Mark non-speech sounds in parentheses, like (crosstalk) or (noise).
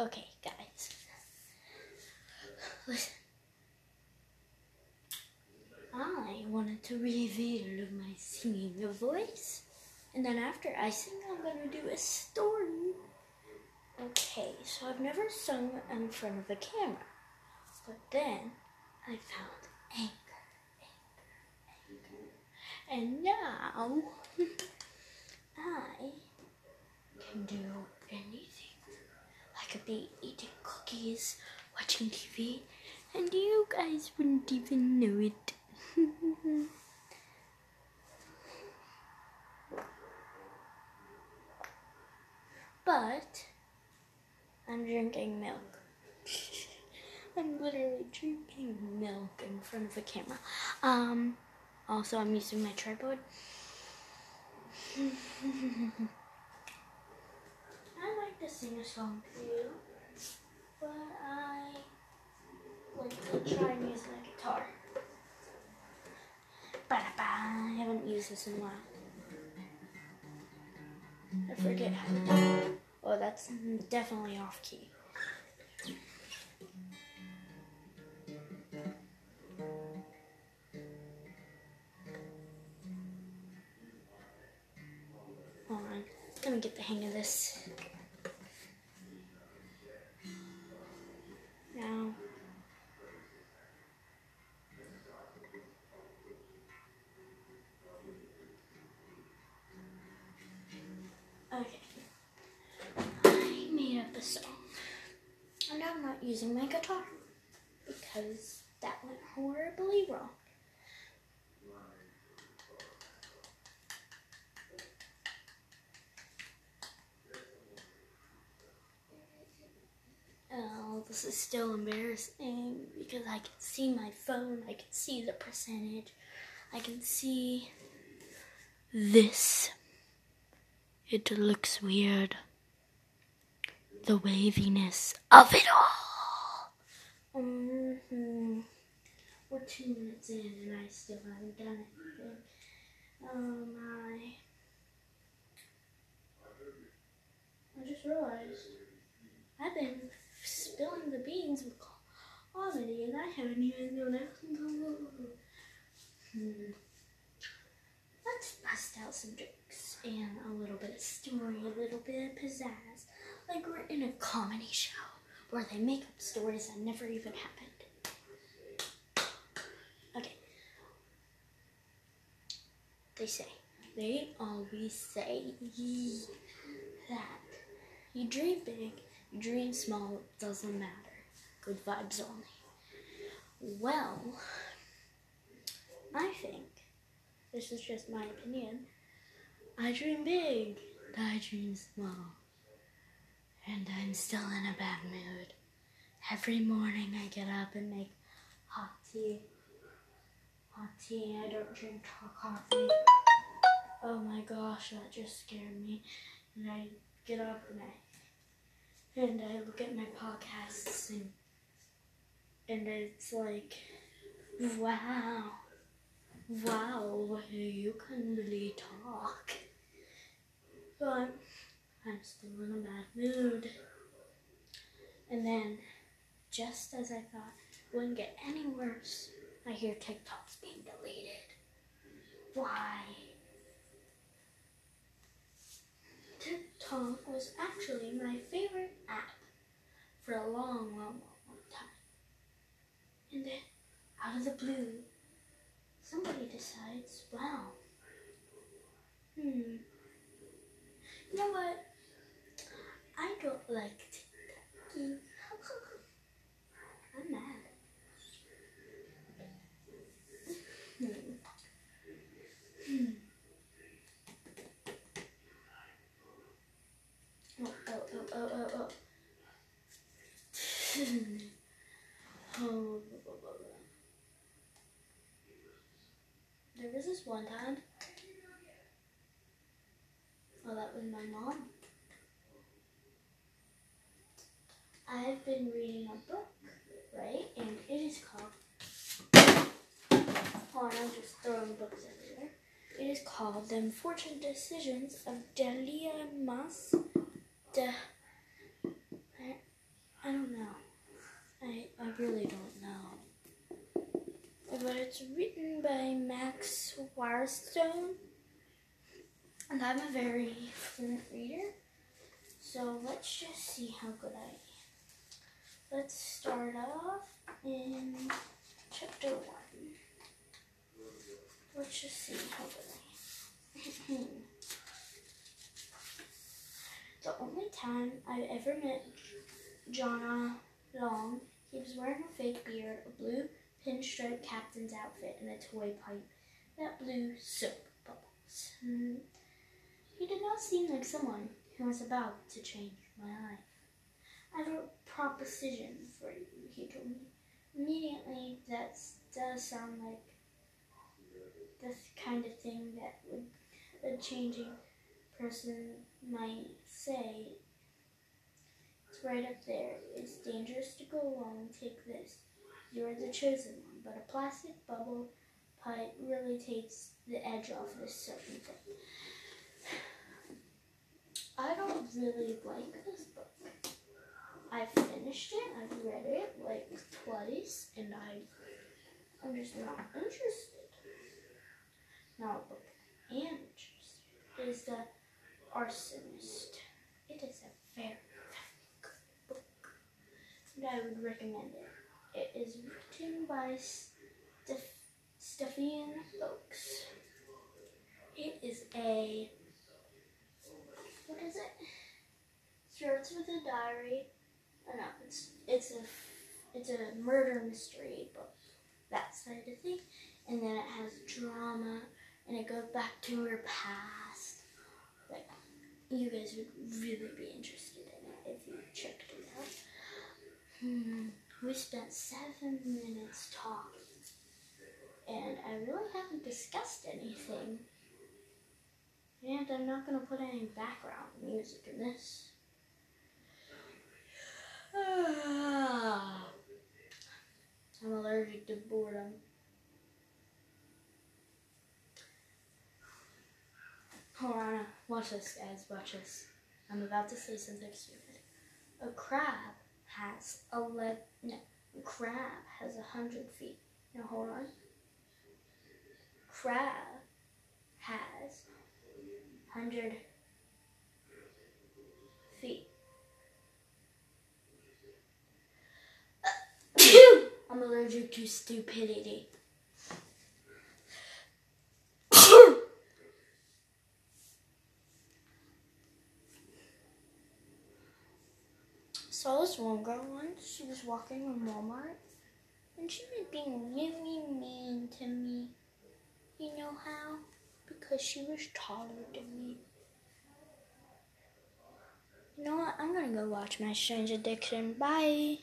Okay, guys. Listen. I wanted to reveal my singing voice. And then after I sing, I'm gonna do a story. Okay, so I've never sung in front of a camera. But then I found Anchor, Anchor. And now (laughs) I can do anything. Could be eating cookies, watching TV, and you guys wouldn't even know it. (laughs) but I'm drinking milk. (laughs) I'm literally drinking milk in front of a camera. Um, also, I'm using my tripod. (laughs) To sing a song too, but I like to try and use my guitar. Ba-da-ba. I haven't used this in a while. I forget how to do. Oh, that's definitely off key. Hold on. Let me get the hang of this. Because that went horribly wrong. Oh, this is still embarrassing because I can see my phone, I can see the percentage, I can see this. It looks weird. The waviness of it all. Hmm We're two minutes in and I still haven't done anything. Oh my. I just realized I've been spilling the beans with comedy and I haven't even it. Hmm. Let's bust out some jokes and a little bit of story, a little bit of pizzazz. Like we're in a comedy show where they make up stories that never even happened. Okay. They say, they always say that you dream big, you dream small, doesn't matter. Good vibes only. Well, I think this is just my opinion. I dream big, I dream small, and I'm still in a bad mood. Every morning I get up and make hot tea. Hot tea, I don't drink hot coffee. Oh my gosh, that just scared me. And I get up and I and I look at my podcasts and and it's like wow. Wow, you can really talk. But I'm still in a bad mood. And then, just as I thought it wouldn't get any worse, I hear TikTok's being deleted. Why? TikTok was actually my favorite app for a long, long, long, long time. And then, out of the blue, somebody decides, wow, hmm, you know what? Like. I'm mad. Oh, oh, oh, oh, oh, oh. oh. There was this one time. Oh, that was my mom. I've been reading a book, right? And it is called. Hold on, I'm just throwing books everywhere. It is called The Unfortunate Decisions of Delia Mas. De, I, I don't know. I, I really don't know. But it's written by Max Wirestone. And I'm a very fluent reader. So let's just see how good I am. Let's start off in chapter 1. Let's just see how am. (laughs) the only time I've ever met Jonah Long, he was wearing a fake beard, a blue pinstripe captain's outfit, and a toy pipe that blew soap bubbles. Hmm. He did not seem like someone who was about to change my life. I have a proposition for you, he told me. Immediately, that does sound like the kind of thing that would a changing person might say. It's right up there. It's dangerous to go alone. Take this. You're the chosen one, but a plastic bubble pipe really takes the edge off this certain thing. (sighs) I don't really like this book. Finished it, I've read it like twice, and I, I'm just not interested. Now, book I interested is The Arsonist. It is a very, very good book, and I would recommend it. It is written by Steph- Stephen Oakes. It is a what is it? Starts with a diary. It's a it's a murder mystery book, that side of thing, and then it has drama, and it goes back to her past. Like, you guys would really be interested in it if you checked it out. Hmm. We spent seven minutes talking, and I really haven't discussed anything. And I'm not to put any background music in this. (sighs) I'm allergic to boredom. Hold on, watch this, guys. Watch this. I'm about to say something stupid. A crab has eleven. No, a crab has a hundred feet. Now hold on. Crab has hundred feet. I'm allergic to stupidity. Saw this one girl once. She was walking in Walmart, and she was being really mean to me. You know how? Because she was taller than me. You know what? I'm gonna go watch my Strange Addiction. Bye.